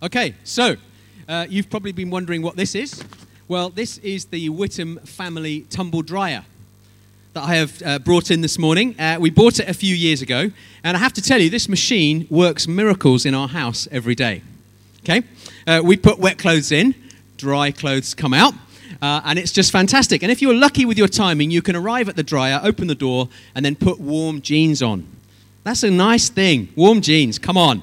Okay, so uh, you've probably been wondering what this is. Well, this is the Whittam family tumble dryer that I have uh, brought in this morning. Uh, we bought it a few years ago, and I have to tell you, this machine works miracles in our house every day. Okay? Uh, we put wet clothes in, dry clothes come out. Uh, and it's just fantastic. And if you're lucky with your timing, you can arrive at the dryer, open the door, and then put warm jeans on. That's a nice thing. Warm jeans, come on.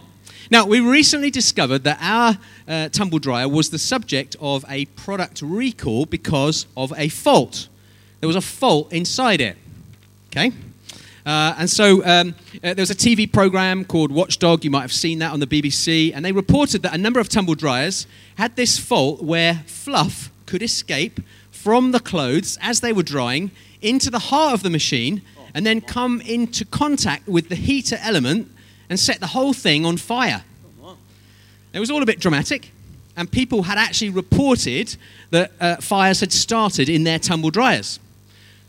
Now, we recently discovered that our uh, tumble dryer was the subject of a product recall because of a fault. There was a fault inside it. Okay? Uh, and so um, uh, there was a TV program called Watchdog. You might have seen that on the BBC. And they reported that a number of tumble dryers had this fault where fluff could escape from the clothes as they were drying into the heart of the machine and then come into contact with the heater element and set the whole thing on fire. It was all a bit dramatic, and people had actually reported that uh, fires had started in their tumble dryers.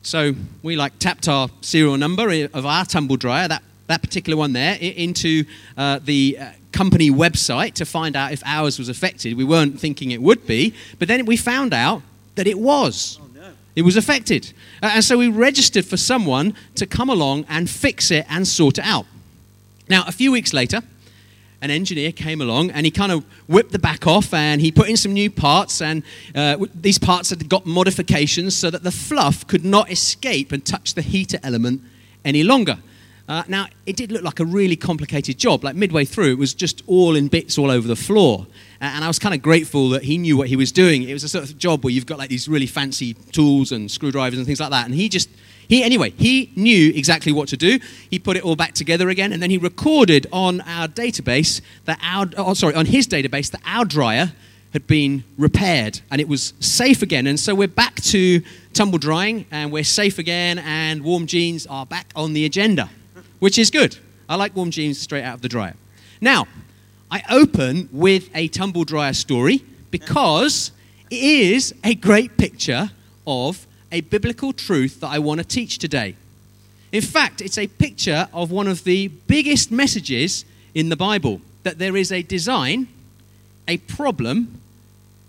So we like tapped our serial number of our tumble dryer, that, that particular one there, into uh, the uh, company website to find out if ours was affected. We weren't thinking it would be, but then we found out that it was. Oh, no. It was affected. And so we registered for someone to come along and fix it and sort it out. Now, a few weeks later, an engineer came along and he kind of whipped the back off and he put in some new parts and uh, these parts had got modifications so that the fluff could not escape and touch the heater element any longer. Uh, now it did look like a really complicated job. Like midway through it was just all in bits all over the floor. And i was kind of grateful that he knew what he was doing. It was a sort of job where you've got like these really fancy tools and screwdrivers and things like that. And he just he, anyway, he knew exactly what to do. He put it all back together again, and then he recorded on our database that our, oh, sorry, on his database that our dryer had been repaired and it was safe again. And so we're back to tumble drying and we're safe again, and warm jeans are back on the agenda, which is good. I like warm jeans straight out of the dryer. Now, I open with a tumble dryer story because it is a great picture of a biblical truth that I want to teach today. In fact, it's a picture of one of the biggest messages in the Bible that there is a design, a problem,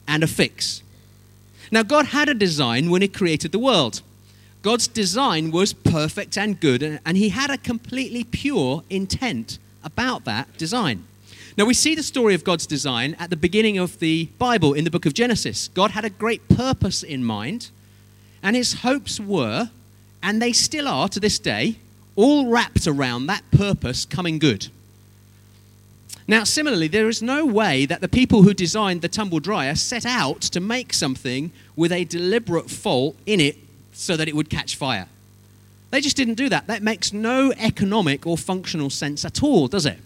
and a fix. Now, God had a design when He created the world. God's design was perfect and good, and He had a completely pure intent about that design. Now, we see the story of God's design at the beginning of the Bible in the book of Genesis. God had a great purpose in mind, and his hopes were, and they still are to this day, all wrapped around that purpose coming good. Now, similarly, there is no way that the people who designed the tumble dryer set out to make something with a deliberate fault in it so that it would catch fire. They just didn't do that. That makes no economic or functional sense at all, does it?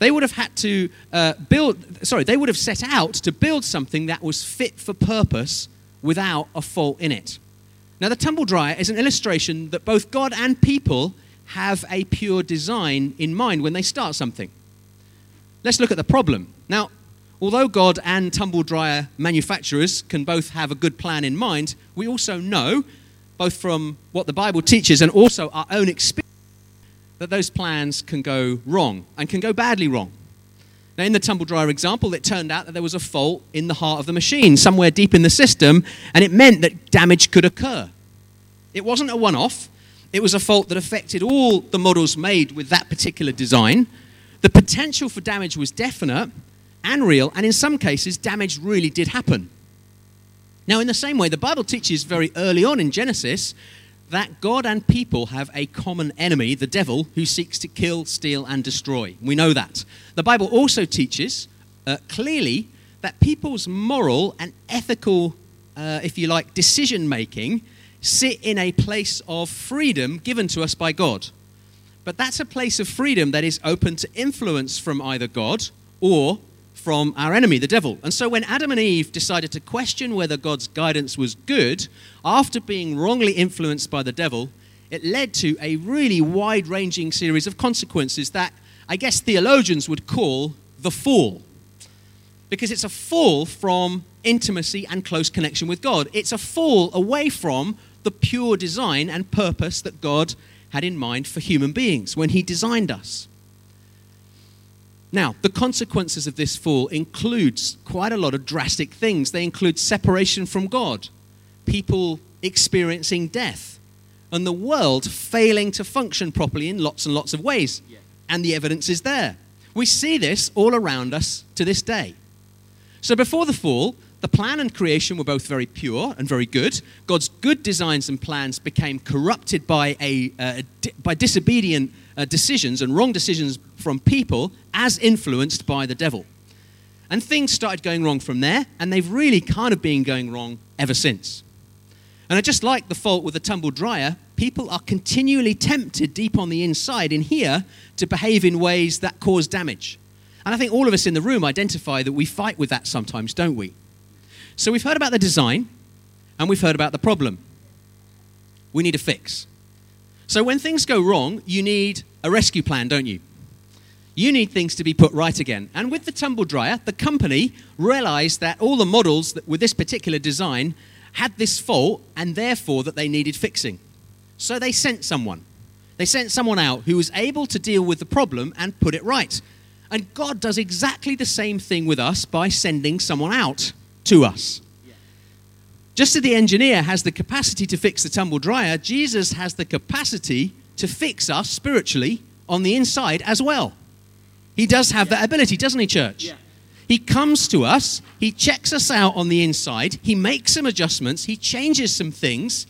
They would have had to uh, build, sorry, they would have set out to build something that was fit for purpose without a fault in it. Now, the tumble dryer is an illustration that both God and people have a pure design in mind when they start something. Let's look at the problem. Now, although God and tumble dryer manufacturers can both have a good plan in mind, we also know, both from what the Bible teaches and also our own experience, that those plans can go wrong and can go badly wrong. Now, in the tumble dryer example, it turned out that there was a fault in the heart of the machine, somewhere deep in the system, and it meant that damage could occur. It wasn't a one off, it was a fault that affected all the models made with that particular design. The potential for damage was definite and real, and in some cases, damage really did happen. Now, in the same way, the Bible teaches very early on in Genesis that God and people have a common enemy, the devil, who seeks to kill, steal, and destroy. We know that. The Bible also teaches uh, clearly that people's moral and ethical, uh, if you like, decision making sit in a place of freedom given to us by God. But that's a place of freedom that is open to influence from either God or from our enemy, the devil. And so when Adam and Eve decided to question whether God's guidance was good, after being wrongly influenced by the devil, it led to a really wide ranging series of consequences that I guess theologians would call the fall. Because it's a fall from intimacy and close connection with God. It's a fall away from the pure design and purpose that God had in mind for human beings when He designed us. Now, the consequences of this fall includes quite a lot of drastic things. They include separation from God, people experiencing death, and the world failing to function properly in lots and lots of ways. Yeah. And the evidence is there. We see this all around us to this day. So before the fall, the plan and creation were both very pure and very good. God's good designs and plans became corrupted by, a, uh, by disobedient uh, decisions and wrong decisions from people as influenced by the devil. And things started going wrong from there, and they've really kind of been going wrong ever since. And I just like the fault with the tumble dryer, people are continually tempted deep on the inside in here to behave in ways that cause damage. And I think all of us in the room identify that we fight with that sometimes, don't we? So we've heard about the design, and we've heard about the problem. We need a fix. So when things go wrong, you need a rescue plan, don't you? You need things to be put right again. And with the tumble dryer, the company realized that all the models that, with this particular design had this fault and therefore that they needed fixing. So they sent someone. They sent someone out who was able to deal with the problem and put it right. And God does exactly the same thing with us by sending someone out to us. Just as the engineer has the capacity to fix the tumble dryer, Jesus has the capacity to fix us spiritually on the inside as well. He does have that ability, doesn't he, church? Yeah. He comes to us, he checks us out on the inside, he makes some adjustments, he changes some things,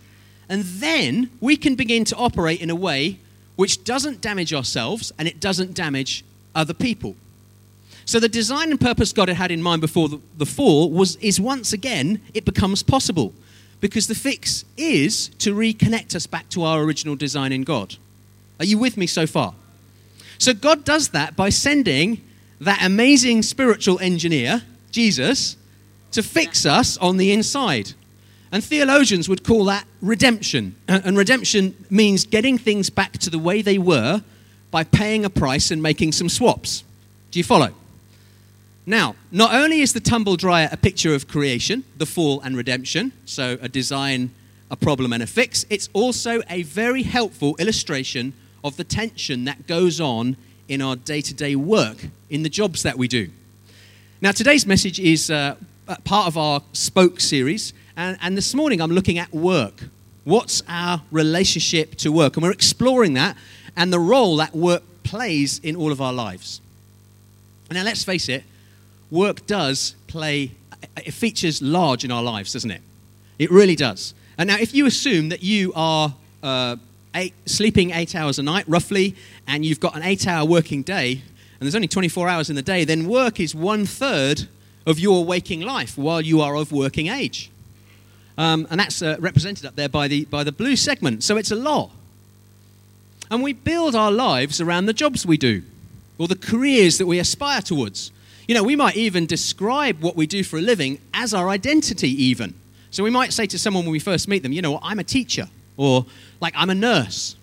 and then we can begin to operate in a way which doesn't damage ourselves and it doesn't damage other people. So the design and purpose God had had in mind before the, the fall was is once again it becomes possible because the fix is to reconnect us back to our original design in God. Are you with me so far? So God does that by sending that amazing spiritual engineer, Jesus, to fix us on the inside. And theologians would call that redemption. And redemption means getting things back to the way they were by paying a price and making some swaps. Do you follow? Now, not only is the tumble dryer a picture of creation, the fall and redemption, so a design, a problem, and a fix, it's also a very helpful illustration of the tension that goes on in our day to day work, in the jobs that we do. Now, today's message is uh, part of our Spoke series, and, and this morning I'm looking at work. What's our relationship to work? And we're exploring that and the role that work plays in all of our lives. Now, let's face it, work does play, it features large in our lives, doesn't it? It really does. And now, if you assume that you are uh, eight, sleeping eight hours a night, roughly, and you've got an eight hour working day, and there's only 24 hours in the day, then work is one third of your waking life while you are of working age. Um, and that's uh, represented up there by the, by the blue segment. So it's a lot. And we build our lives around the jobs we do or the careers that we aspire towards. You know, we might even describe what we do for a living as our identity, even. So we might say to someone when we first meet them, you know, I'm a teacher, or like I'm a nurse.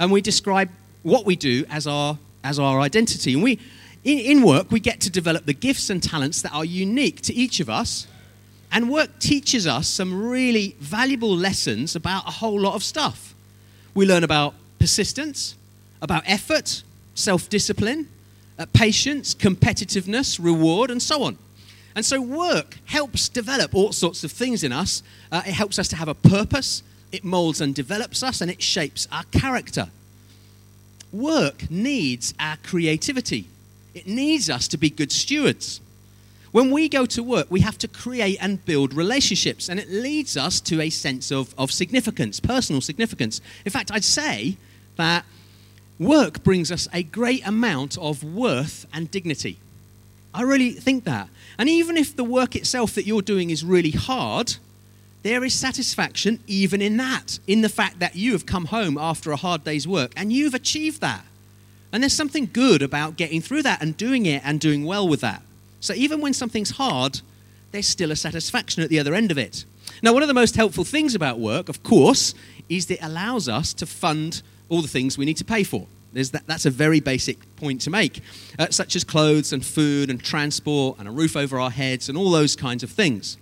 And we describe what we do as our, as our identity. And we, in, in work, we get to develop the gifts and talents that are unique to each of us. And work teaches us some really valuable lessons about a whole lot of stuff. We learn about persistence, about effort, self discipline, uh, patience, competitiveness, reward, and so on. And so, work helps develop all sorts of things in us. Uh, it helps us to have a purpose, it molds and develops us, and it shapes our character. Work needs our creativity, it needs us to be good stewards. When we go to work, we have to create and build relationships, and it leads us to a sense of, of significance, personal significance. In fact, I'd say that work brings us a great amount of worth and dignity. I really think that. And even if the work itself that you're doing is really hard, there is satisfaction even in that, in the fact that you have come home after a hard day's work and you've achieved that. And there's something good about getting through that and doing it and doing well with that. So even when something's hard, there's still a satisfaction at the other end of it. Now, one of the most helpful things about work, of course, is that it allows us to fund all the things we need to pay for. That, that's a very basic point to make, uh, such as clothes and food and transport and a roof over our heads and all those kinds of things.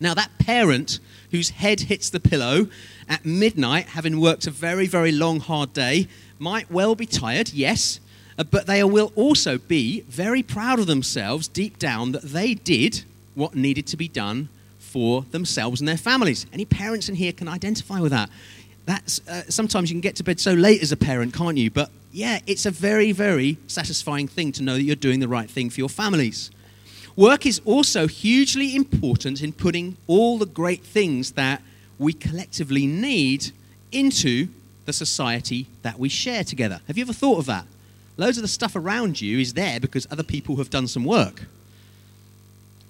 Now, that parent whose head hits the pillow at midnight, having worked a very, very long, hard day, might well be tired, yes, uh, but they will also be very proud of themselves deep down that they did what needed to be done for themselves and their families. Any parents in here can identify with that. That's, uh, sometimes you can get to bed so late as a parent, can't you? But yeah, it's a very, very satisfying thing to know that you're doing the right thing for your families. Work is also hugely important in putting all the great things that we collectively need into the society that we share together. Have you ever thought of that? Loads of the stuff around you is there because other people have done some work.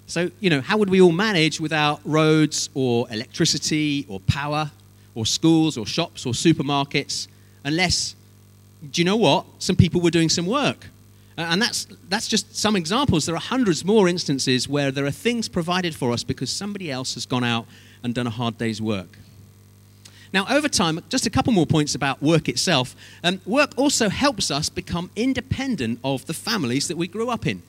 So, you know, how would we all manage without roads or electricity or power or schools or shops or supermarkets unless, do you know what? Some people were doing some work. And that's, that's just some examples. There are hundreds more instances where there are things provided for us because somebody else has gone out and done a hard day's work. Now, over time, just a couple more points about work itself. Um, work also helps us become independent of the families that we grew up in.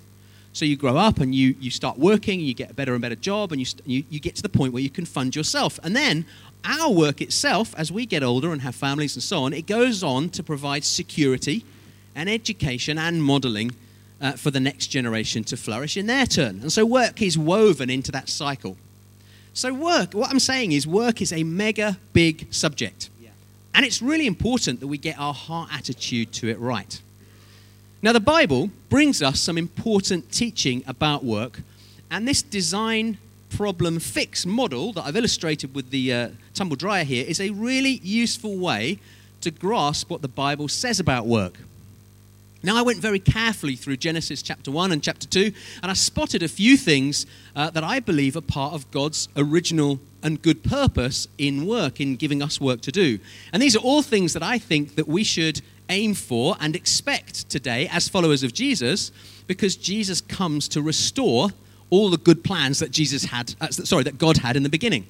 So you grow up and you, you start working, and you get a better and better job, and you, you, you get to the point where you can fund yourself. And then our work itself, as we get older and have families and so on, it goes on to provide security and education and modeling uh, for the next generation to flourish in their turn. And so work is woven into that cycle. So, work, what I'm saying is, work is a mega big subject. Yeah. And it's really important that we get our heart attitude to it right. Now, the Bible brings us some important teaching about work, and this design problem fix model that I've illustrated with the uh, tumble dryer here is a really useful way to grasp what the Bible says about work. Now, I went very carefully through Genesis chapter 1 and chapter 2, and I spotted a few things uh, that I believe are part of God's original and good purpose in work, in giving us work to do. And these are all things that I think that we should aim for and expect today as followers of Jesus because Jesus comes to restore all the good plans that Jesus had, uh, sorry, that God had in the beginning.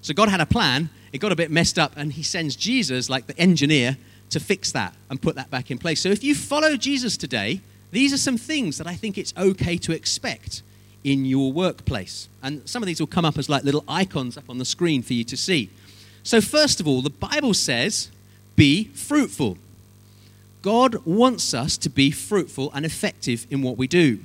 So God had a plan, it got a bit messed up, and he sends Jesus, like the engineer, to fix that and put that back in place. So if you follow Jesus today, these are some things that I think it's okay to expect in your workplace. And some of these will come up as like little icons up on the screen for you to see. So, first of all, the Bible says, be fruitful. God wants us to be fruitful and effective in what we do.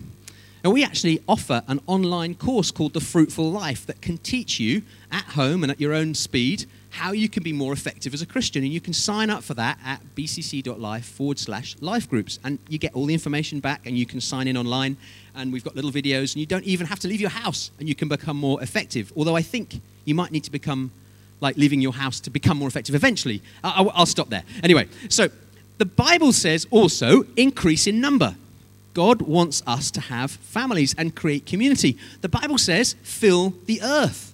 And we actually offer an online course called The Fruitful Life that can teach you at home and at your own speed how you can be more effective as a Christian. And you can sign up for that at bcc.life forward slash life groups. And you get all the information back and you can sign in online. And we've got little videos, and you don't even have to leave your house and you can become more effective. Although I think you might need to become like leaving your house to become more effective eventually. I'll, I'll stop there. Anyway, so the Bible says also increase in number. God wants us to have families and create community. The Bible says fill the earth.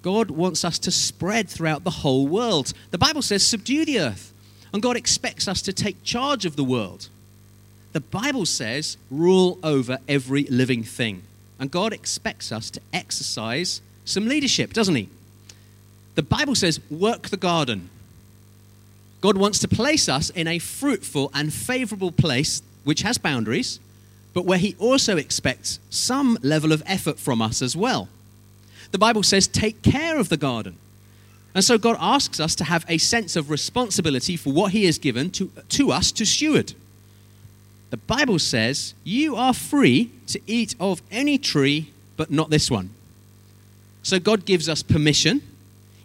God wants us to spread throughout the whole world. The Bible says subdue the earth. And God expects us to take charge of the world. The Bible says rule over every living thing. And God expects us to exercise some leadership, doesn't He? The Bible says work the garden. God wants to place us in a fruitful and favorable place which has boundaries, but where He also expects some level of effort from us as well. The Bible says, take care of the garden. And so God asks us to have a sense of responsibility for what He has given to, to us to steward. The Bible says, you are free to eat of any tree, but not this one. So God gives us permission,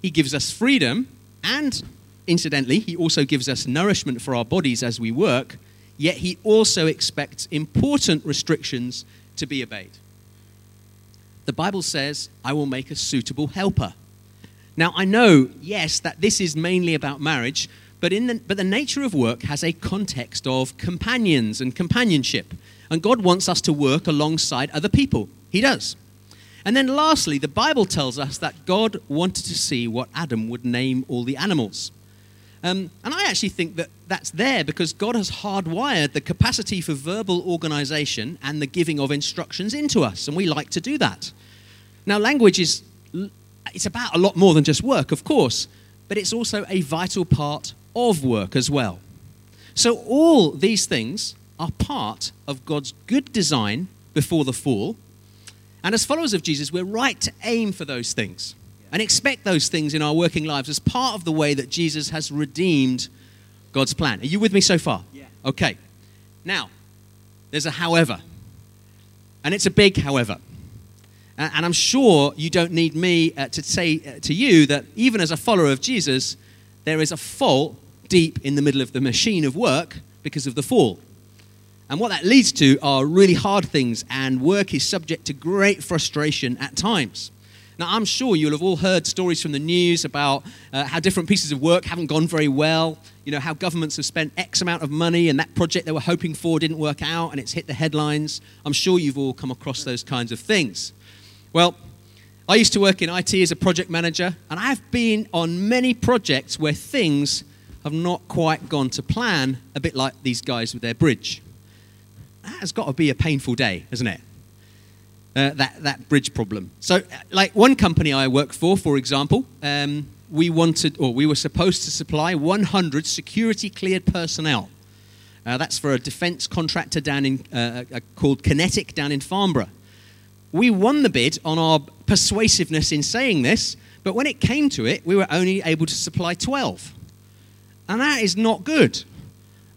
He gives us freedom, and incidentally, He also gives us nourishment for our bodies as we work yet he also expects important restrictions to be obeyed. The Bible says, I will make a suitable helper. Now, I know, yes, that this is mainly about marriage, but, in the, but the nature of work has a context of companions and companionship. And God wants us to work alongside other people. He does. And then lastly, the Bible tells us that God wanted to see what Adam would name all the animals. Um, and I actually think that that's there because God has hardwired the capacity for verbal organization and the giving of instructions into us, and we like to do that. Now, language is it's about a lot more than just work, of course, but it's also a vital part of work as well. So, all these things are part of God's good design before the fall. And as followers of Jesus, we're right to aim for those things and expect those things in our working lives as part of the way that Jesus has redeemed God's plan. Are you with me so far? Yeah. Okay. Now, There's a however. And it's a big however. And I'm sure you don't need me uh, to say uh, to you that even as a follower of Jesus, there is a fault deep in the middle of the machine of work because of the fall. And what that leads to are really hard things, and work is subject to great frustration at times. Now, I'm sure you'll have all heard stories from the news about uh, how different pieces of work haven't gone very well. You know, how governments have spent X amount of money and that project they were hoping for didn't work out and it's hit the headlines. I'm sure you've all come across those kinds of things. Well, I used to work in IT as a project manager, and I've been on many projects where things have not quite gone to plan, a bit like these guys with their bridge. That has got to be a painful day, hasn't it? Uh, that, that bridge problem. So, uh, like one company I work for, for example, um, we wanted, or we were supposed to supply 100 security cleared personnel. Uh, that's for a defense contractor down in, uh, uh, called QinetiQ down in Farnborough. We won the bid on our persuasiveness in saying this, but when it came to it, we were only able to supply 12. And that is not good.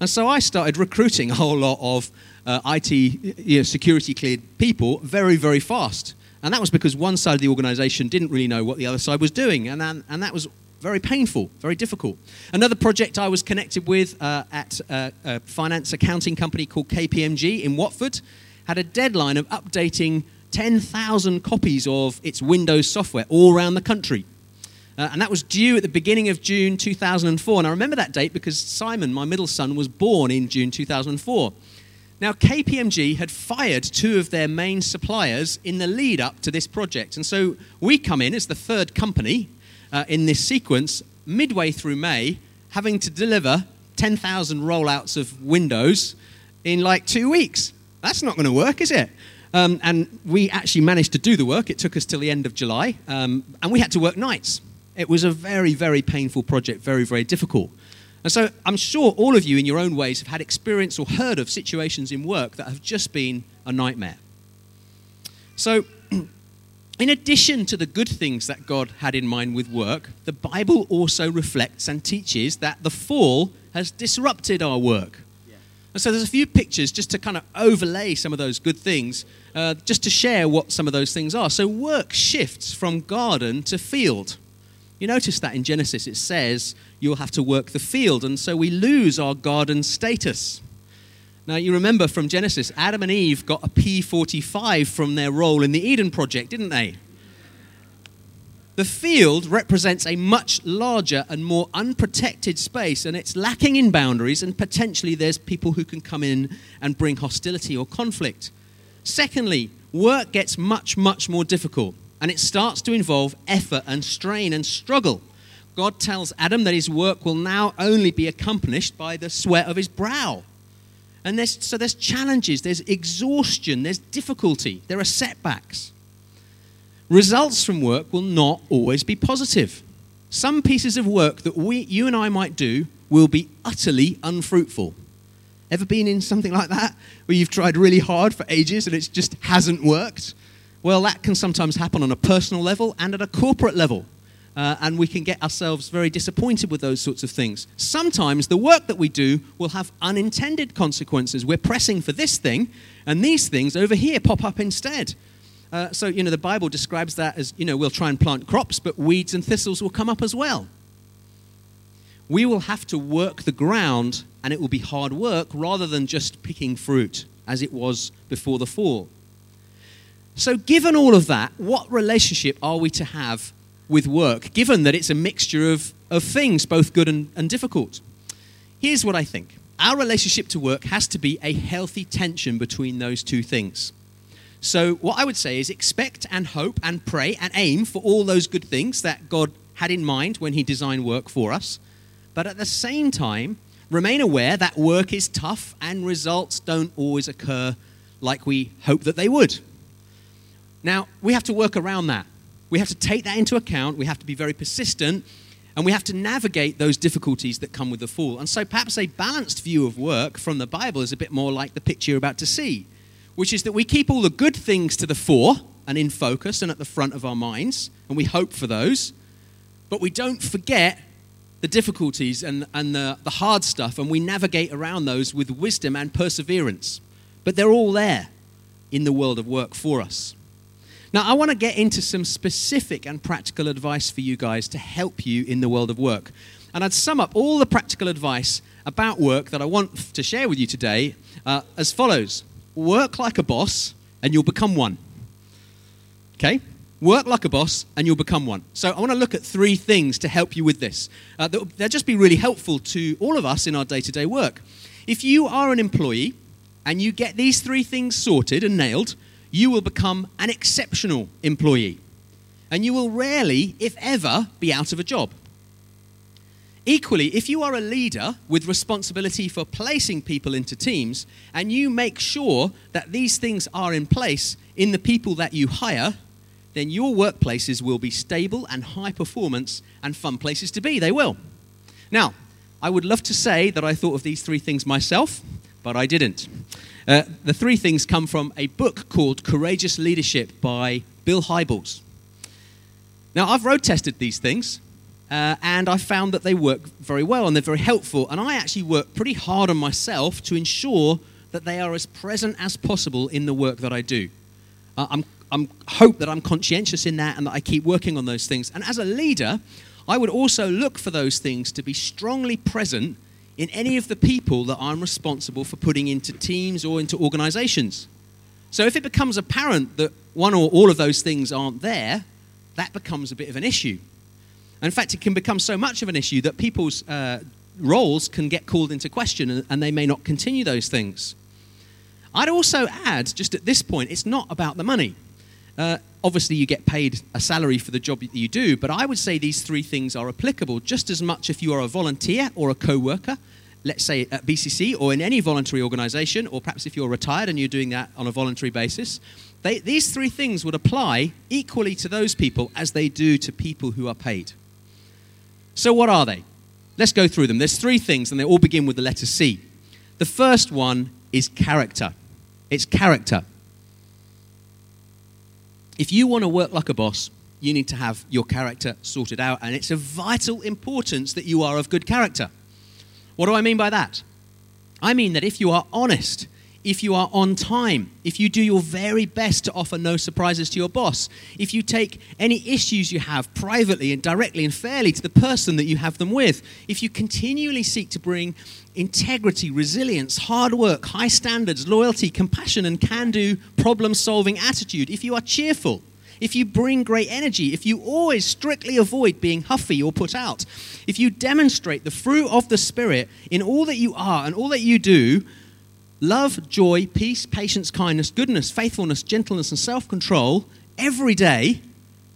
And so I started recruiting a whole lot of uh, IT you know, security cleared people very, very fast. And that was because one side of the organization didn't really know what the other side was doing. And, and, and that was very painful, very difficult. Another project I was connected with uh, at uh, a finance accounting company called KPMG in Watford had a deadline of updating 10,000 copies of its Windows software all around the country. Uh, and that was due at the beginning of June 2004. And I remember that date because Simon, my middle son, was born in June 2004. Now, KPMG had fired two of their main suppliers in the lead up to this project. And so we come in as the third company uh, in this sequence, midway through May, having to deliver 10,000 rollouts of Windows in like two weeks. That's not going to work, is it? Um, and we actually managed to do the work. It took us till the end of July. Um, and we had to work nights. It was a very, very painful project, very, very difficult. And so I'm sure all of you, in your own ways, have had experience or heard of situations in work that have just been a nightmare. So, in addition to the good things that God had in mind with work, the Bible also reflects and teaches that the fall has disrupted our work. And so there's a few pictures just to kind of overlay some of those good things, uh, just to share what some of those things are. So work shifts from garden to field. You notice that in Genesis it says you'll have to work the field, and so we lose our garden status. Now, you remember from Genesis, Adam and Eve got a P45 from their role in the Eden Project, didn't they? The field represents a much larger and more unprotected space, and it's lacking in boundaries, and potentially there's people who can come in and bring hostility or conflict. Secondly, work gets much, much more difficult and it starts to involve effort and strain and struggle. God tells Adam that his work will now only be accomplished by the sweat of his brow. And there's, so there's challenges, there's exhaustion, there's difficulty, there are setbacks. Results from work will not always be positive. Some pieces of work that we, you and I might do will be utterly unfruitful. Ever been in something like that where you've tried really hard for ages and it just hasn't worked? Well, that can sometimes happen on a personal level and at a corporate level. Uh, and we can get ourselves very disappointed with those sorts of things. Sometimes the work that we do will have unintended consequences. We're pressing for this thing, and these things over here pop up instead. Uh, so, you know, the Bible describes that as, you know, we'll try and plant crops, but weeds and thistles will come up as well. We will have to work the ground, and it will be hard work rather than just picking fruit, as it was before the fall. So, given all of that, what relationship are we to have with work, given that it's a mixture of, of things, both good and, and difficult? Here's what I think our relationship to work has to be a healthy tension between those two things. So, what I would say is expect and hope and pray and aim for all those good things that God had in mind when He designed work for us. But at the same time, remain aware that work is tough and results don't always occur like we hope that they would. Now, we have to work around that. We have to take that into account. We have to be very persistent. And we have to navigate those difficulties that come with the fall. And so perhaps a balanced view of work from the Bible is a bit more like the picture you're about to see, which is that we keep all the good things to the fore and in focus and at the front of our minds, and we hope for those. But we don't forget the difficulties and, and the, the hard stuff, and we navigate around those with wisdom and perseverance but they're all there in the world of work for us. Now, I want to get into some specific and practical advice for you guys to help you in the world of work. And I'd sum up all the practical advice about work that I want to share with you today uh, as follows Work like a boss, and you'll become one. Okay? Work like a boss, and you'll become one. So, I want to look at three things to help you with this. Uh, they'll just be really helpful to all of us in our day to day work. If you are an employee and you get these three things sorted and nailed, you will become an exceptional employee. And you will rarely, if ever, be out of a job. Equally, if you are a leader with responsibility for placing people into teams and you make sure that these things are in place in the people that you hire, then your workplaces will be stable and high performance and fun places to be. They will. Now, I would love to say that I thought of these three things myself, but I didn't. Uh, the three things come from a book called Courageous Leadership by Bill Hybels. Now, I've road tested these things, uh, and I found that they work very well and they're very helpful. And I actually work pretty hard on myself to ensure that they are as present as possible in the work that I do. Uh, I'm, I'm hope that I'm conscientious in that and that I keep working on those things. And as a leader, I would also look for those things to be strongly present in any of the people that I'm responsible for putting into teams or into organizations. So if it becomes apparent that one or all of those things aren't there, that becomes a bit of an issue. In fact, it can become so much of an issue that people's uh, roles can get called into question and, and they may not continue those things. I'd also add, just at this point, it's not about the money. Uh, obviously, you get paid a salary for the job that you do, but I would say these three things are applicable just as much if you are a volunteer or a co worker, let's say at BCC or in any voluntary organization, or perhaps if you're retired and you're doing that on a voluntary basis. They, these three things would apply equally to those people as they do to people who are paid. So, what are they? Let's go through them. There's three things, and they all begin with the letter C. The first one is character. It's character. If you want to work like a boss, you need to have your character sorted out, and it's of vital importance that you are of good character. What do I mean by that? I mean that if you are honest, if you are on time, if you do your very best to offer no surprises to your boss, if you take any issues you have privately and directly and fairly to the person that you have them with, if you continually seek to bring integrity, resilience, hard work, high standards, loyalty, compassion, and can do problem solving attitude, if you are cheerful, if you bring great energy, if you always strictly avoid being huffy or put out, if you demonstrate the fruit of the Spirit in all that you are and all that you do, love, joy, peace, patience, kindness, goodness, faithfulness, gentleness, and self control every day,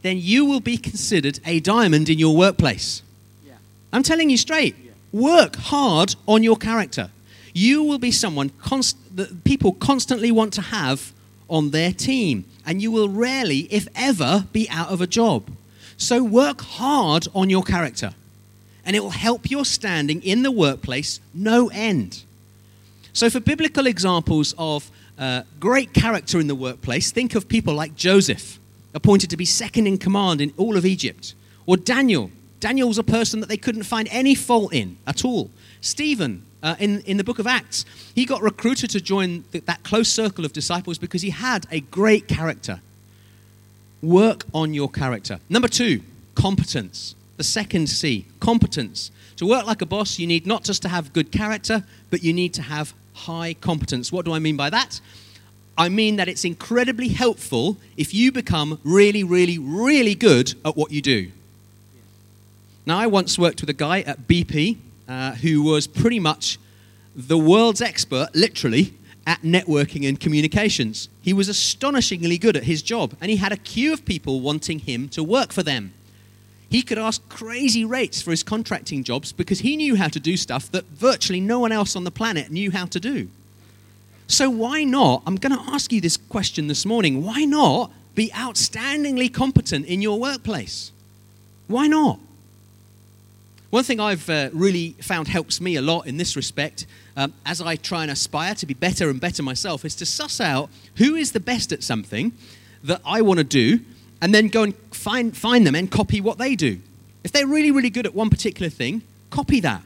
then you will be considered a diamond in your workplace. Yeah. I'm telling you straight yeah. work hard on your character. You will be someone const- that people constantly want to have on their team, and you will rarely, if ever, be out of a job. So work hard on your character, and it will help your standing in the workplace no end. So, for biblical examples of uh, great character in the workplace, think of people like Joseph, appointed to be second in command in all of Egypt, or Daniel. Daniel was a person that they couldn't find any fault in at all. Stephen, uh, in, in the book of Acts, he got recruited to join that close circle of disciples because he had a great character. Work on your character. Number two, competence. The second C, competence. To work like a boss, you need not just to have good character, but you need to have high competence. What do I mean by that? I mean that it's incredibly helpful if you become really, really, really good at what you do. Now, I once worked with a guy at BP uh, who was pretty much the world's expert, literally, at networking and communications. He was astonishingly good at his job, and he had a queue of people wanting him to work for them. He could ask crazy rates for his contracting jobs because he knew how to do stuff that virtually no one else on the planet knew how to do. So, why not? I'm going to ask you this question this morning. Why not be outstandingly competent in your workplace? Why not? One thing I've uh, really found helps me a lot in this respect, um, as I try and aspire to be better and better myself, is to suss out who is the best at something that I want to do and then go and find, find them and copy what they do. If they're really, really good at one particular thing, copy that.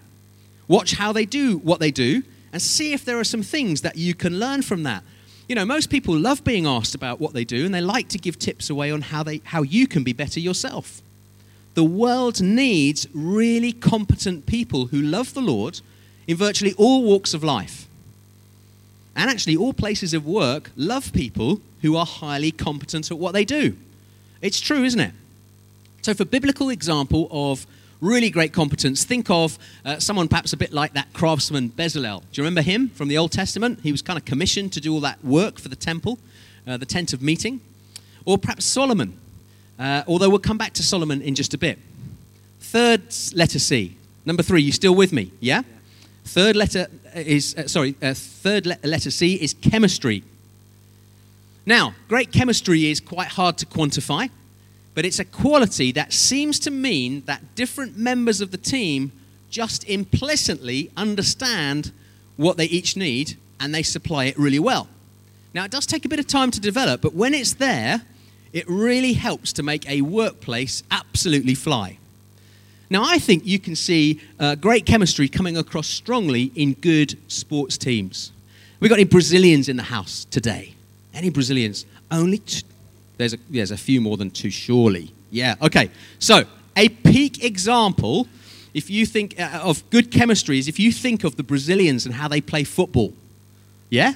Watch how they do what they do and see if there are some things that you can learn from that. You know, most people love being asked about what they do and they like to give tips away on how, they, how you can be better yourself. The world needs really competent people who love the Lord in virtually all walks of life. And actually, all places of work love people who are highly competent at what they do. It's true, isn't it? So, for biblical example of really great competence, think of uh, someone perhaps a bit like that craftsman Bezalel. Do you remember him from the Old Testament? He was kind of commissioned to do all that work for the temple, uh, the tent of meeting. Or perhaps Solomon, uh, although we'll come back to Solomon in just a bit. Third letter C. Number three, you still with me? Yeah? Third letter is, uh, sorry, uh, third le- letter C is chemistry. Now, great chemistry is quite hard to quantify, but it's a quality that seems to mean that different members of the team just implicitly understand what they each need and they supply it really well. Now, it does take a bit of time to develop, but when it's there, it really helps to make a workplace absolutely fly. Now, I think you can see uh, great chemistry coming across strongly in good sports teams. We've got any Brazilians in the house today? Any Brazilians? Only t- there's a, there's a few more than two, surely. Yeah, okay. So, a peak example, if you think uh, of good chemistry, is if you think of the Brazilians and how they play football. Yeah?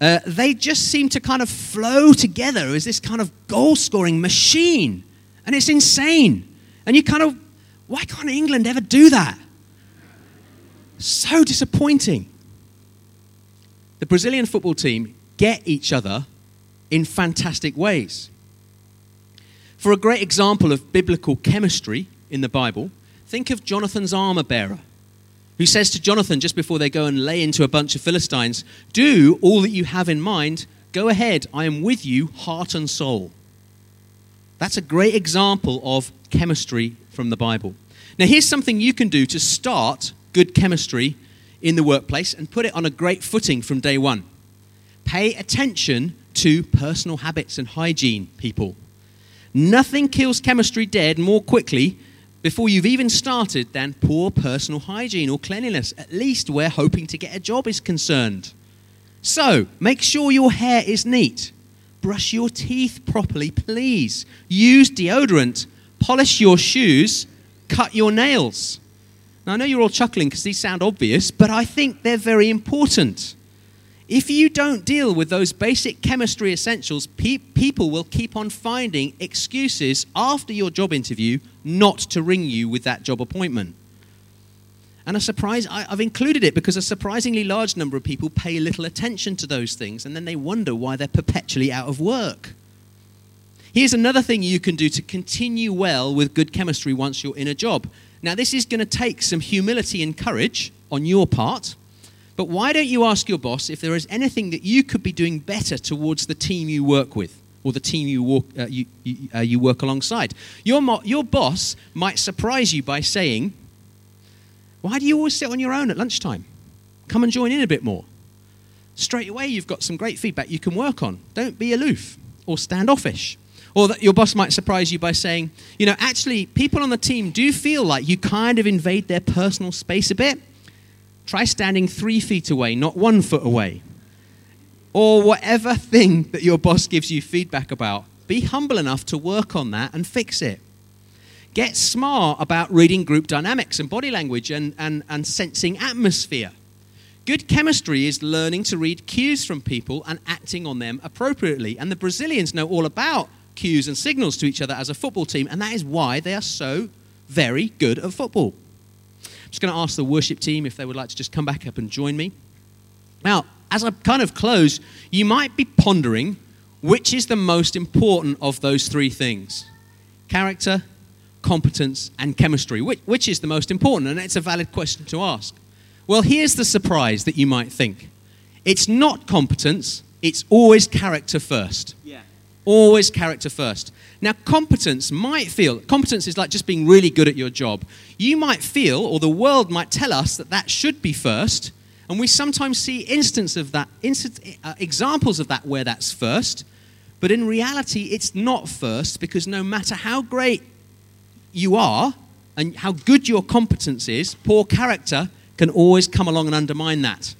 Uh, they just seem to kind of flow together as this kind of goal scoring machine. And it's insane. And you kind of, why can't England ever do that? So disappointing. The Brazilian football team get each other in fantastic ways. For a great example of biblical chemistry in the Bible, think of Jonathan's armor bearer, who says to Jonathan just before they go and lay into a bunch of Philistines, Do all that you have in mind, go ahead, I am with you, heart and soul. That's a great example of chemistry from the Bible. Now, here's something you can do to start good chemistry in the workplace and put it on a great footing from day one. Pay attention to personal habits and hygiene, people. Nothing kills chemistry dead more quickly before you've even started than poor personal hygiene or cleanliness, at least where hoping to get a job is concerned. So, make sure your hair is neat. Brush your teeth properly, please. Use deodorant polish your shoes, cut your nails. Now, I know you're all chuckling because these sound obvious, but I think they're very important. If you don't deal with those basic chemistry essentials, pe- people will keep on finding excuses after your job interview not to ring you with that job appointment. And a surprise, I, have included it because a surprisingly large number of people pay little attention to those things and then they wonder why they're perpetually out of work. Here's another thing you can do to continue well with good chemistry once you're in a job. Now, this is going to take some humility and courage on your part, but why don't you ask your boss if there is anything that you could be doing better towards the team you work with? or the team you, walk, uh, you, you, uh, you, work alongside. Your, mo- your boss might surprise you by saying, Why do you always sit on your own at lunchtime? Come and join in a bit more. Straight away, you've got some great feedback you can work on. Don't be aloof or standoffish. Or that your boss might surprise you by saying, you know, actually, people on the team do feel like you kind of invade their personal space a bit. Try standing three feet away, not one foot away. Or whatever thing that your boss gives you feedback about, be humble enough to work on that and fix it. Get smart about reading group dynamics and body language and, and, and sensing atmosphere. Good chemistry is learning to read cues from people and acting on them appropriately. And the Brazilians know all about cues and signals to each other as a football team, and that is why they are so very good at football. Just going to ask the worship team if they would like to just come back up and join me. Now, as I kind of close, you might be pondering which is the most important of those three things character, competence, and chemistry. Which, which is the most important? And it's a valid question to ask. Well, here's the surprise that you might think it's not competence, it's always character first. Yeah. Always character first. Now, competence might feel, competence is like just being really good at your job. You might feel, or the world might tell us, that that should be first. And we sometimes see instances of that, uh, examples of that where that's first. But in reality, it's not first because no matter how great you are and how good your competence is, poor character can always come along and undermine that.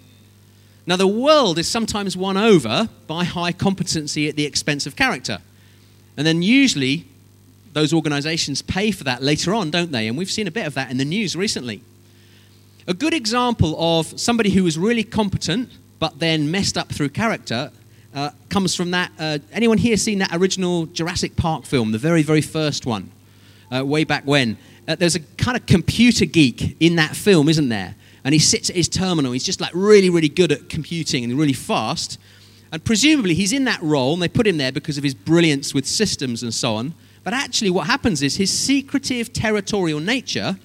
Now, the world is sometimes won over by high competency at the expense of character. And then usually those organizations pay for that later on, don't they? And we've seen a bit of that in the news recently. A good example of somebody who was really competent but then messed up through character uh, comes from that. Uh, anyone here seen that original Jurassic Park film, the very, very first one, uh, way back when? Uh, there's a kind of computer geek in that film, isn't there? And he sits at his terminal. He's just like really, really good at computing and really fast. And presumably he's in that role, and they put him there because of his brilliance with systems and so on. But actually, what happens is his secretive, territorial nature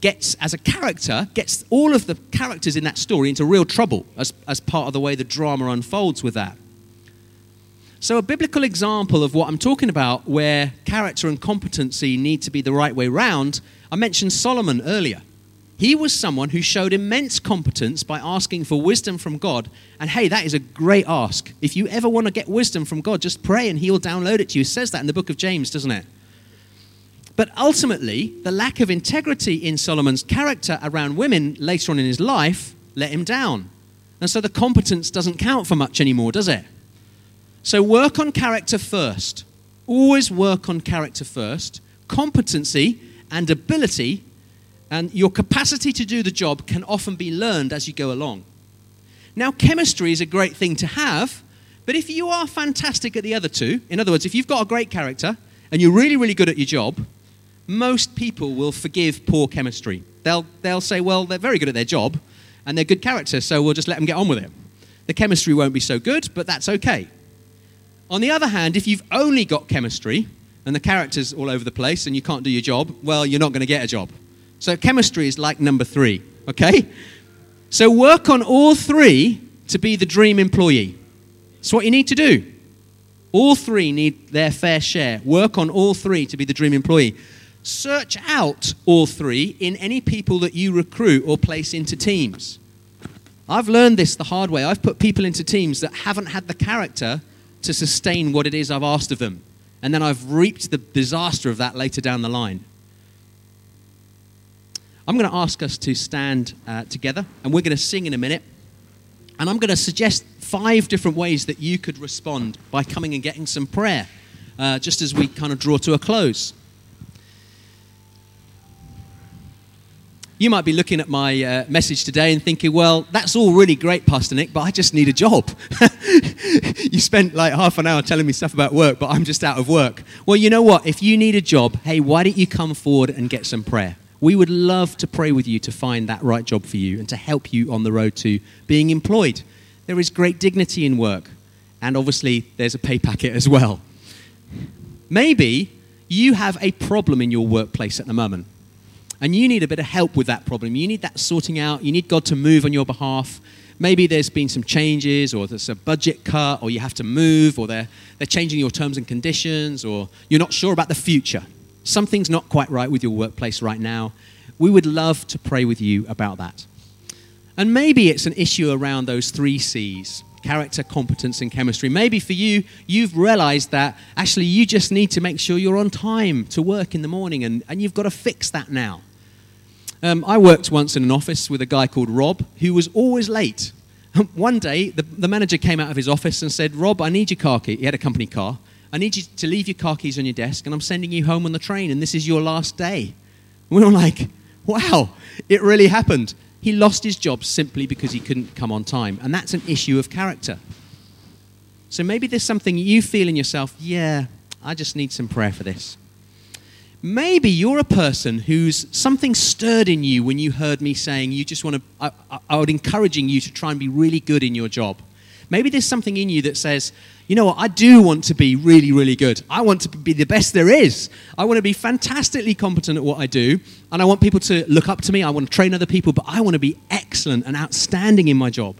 gets, as a character, gets all of the characters in that story into real trouble as, as part of the way the drama unfolds with that. So, a biblical example of what I'm talking about, where character and competency need to be the right way round, I mentioned Solomon earlier. He was someone who showed immense competence by asking for wisdom from God. And hey, that is a great ask. If you ever want to get wisdom from God, just pray and He'll download it to you. It says that in the book of James, doesn't it? But ultimately, the lack of integrity in Solomon's character around women later on in his life let him down. And so the competence doesn't count for much anymore, does it? So work on character first. Always work on character first. Competency and ability and your capacity to do the job can often be learned as you go along. Now, chemistry is a great thing to have, but if you are fantastic at the other two, in other words, if you've got a great character and you're really, really good at your job, most people will forgive poor chemistry. They'll, they'll say, well, they're very good at their job and they're good characters, so we'll just let them get on with it. The chemistry won't be so good, but that's okay. On the other hand, if you've only got chemistry and the character's all over the place and you can't do your job, well, you're not going to get a job. So chemistry is like number three, okay? So work on all three to be the dream employee. That's what you need to do. All three need their fair share. Work on all three to be the dream employee. Search out all three in any people that you recruit or place into teams. I've learned this the hard way. I've put people into teams that haven't had the character to sustain what it is I've asked of them. And then I've reaped the disaster of that later down the line. I'm going to ask us to stand uh, together and we're going to sing in a minute. And I'm going to suggest five different ways that you could respond by coming and getting some prayer, uh, just as we kind of draw to a close. You might be looking at my uh, message today and thinking, well, that's all really great, Pastor Nick, but I just need a job. you spent like half an hour telling me stuff about work, but I'm just out of work. Well, you know what? If you need a job, hey, why don't you come forward and get some prayer? We would love to pray with you to find that right job for you and to help you on the road to being employed. There is great dignity in work, and obviously, there's a pay packet as well. Maybe you have a problem in your workplace at the moment, and you need a bit of help with that problem. You need that sorting out, you need God to move on your behalf. Maybe there's been some changes, or there's a budget cut, or you have to move, or they're, they're changing your terms and conditions, or you're not sure about the future something's not quite right with your workplace right now, we would love to pray with you about that. And maybe it's an issue around those three C's character, competence, and chemistry. Maybe for you, you've realized that actually you just need to make sure you're on time to work in the morning, and, and you've got to fix that now. Um, I worked once in an office with a guy called Rob who was always late. One day, the, the manager came out of his office and said, Rob, I need your car key. He had a company car. I need you to leave your car keys on your desk, and I'm sending you home on the train, and this is your last day. We were like, wow, it really happened. He lost his job simply because he couldn't come on time, and that's an issue of character. So maybe there's something you feel in yourself, yeah, I just need some prayer for this. Maybe you're a person who's something stirred in you when you heard me saying you just want to, I, I, I would encouraging you to try and be really good in your job. Maybe there's something in you that says, you know what, I do want to be really, really good. I want to be the best there is. I want to be fantastically competent at what I do, and I want people to look up to me. I want to train other people, but I want to be excellent and outstanding in my job.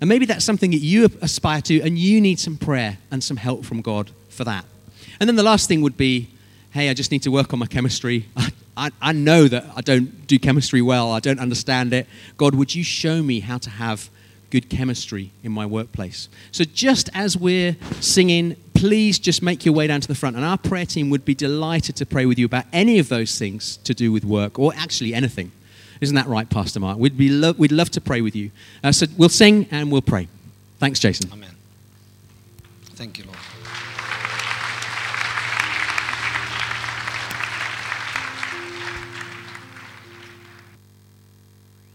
And maybe that's something that you aspire to, and you need some prayer and some help from God for that. And then the last thing would be hey, I just need to work on my chemistry. I, I, I know that I don't do chemistry well, I don't understand it. God, would you show me how to have good chemistry in my workplace. So, just as we're singing, please just make your way down to the front, and our prayer team would be delighted to pray with you about any of those things to do with work, or actually anything. Isn't that right, Pastor Mark? We'd, be lo- we'd love to pray with you. Uh, so we'll sing and we'll pray. Thanks, Jason. Amen. Thank you, Lord.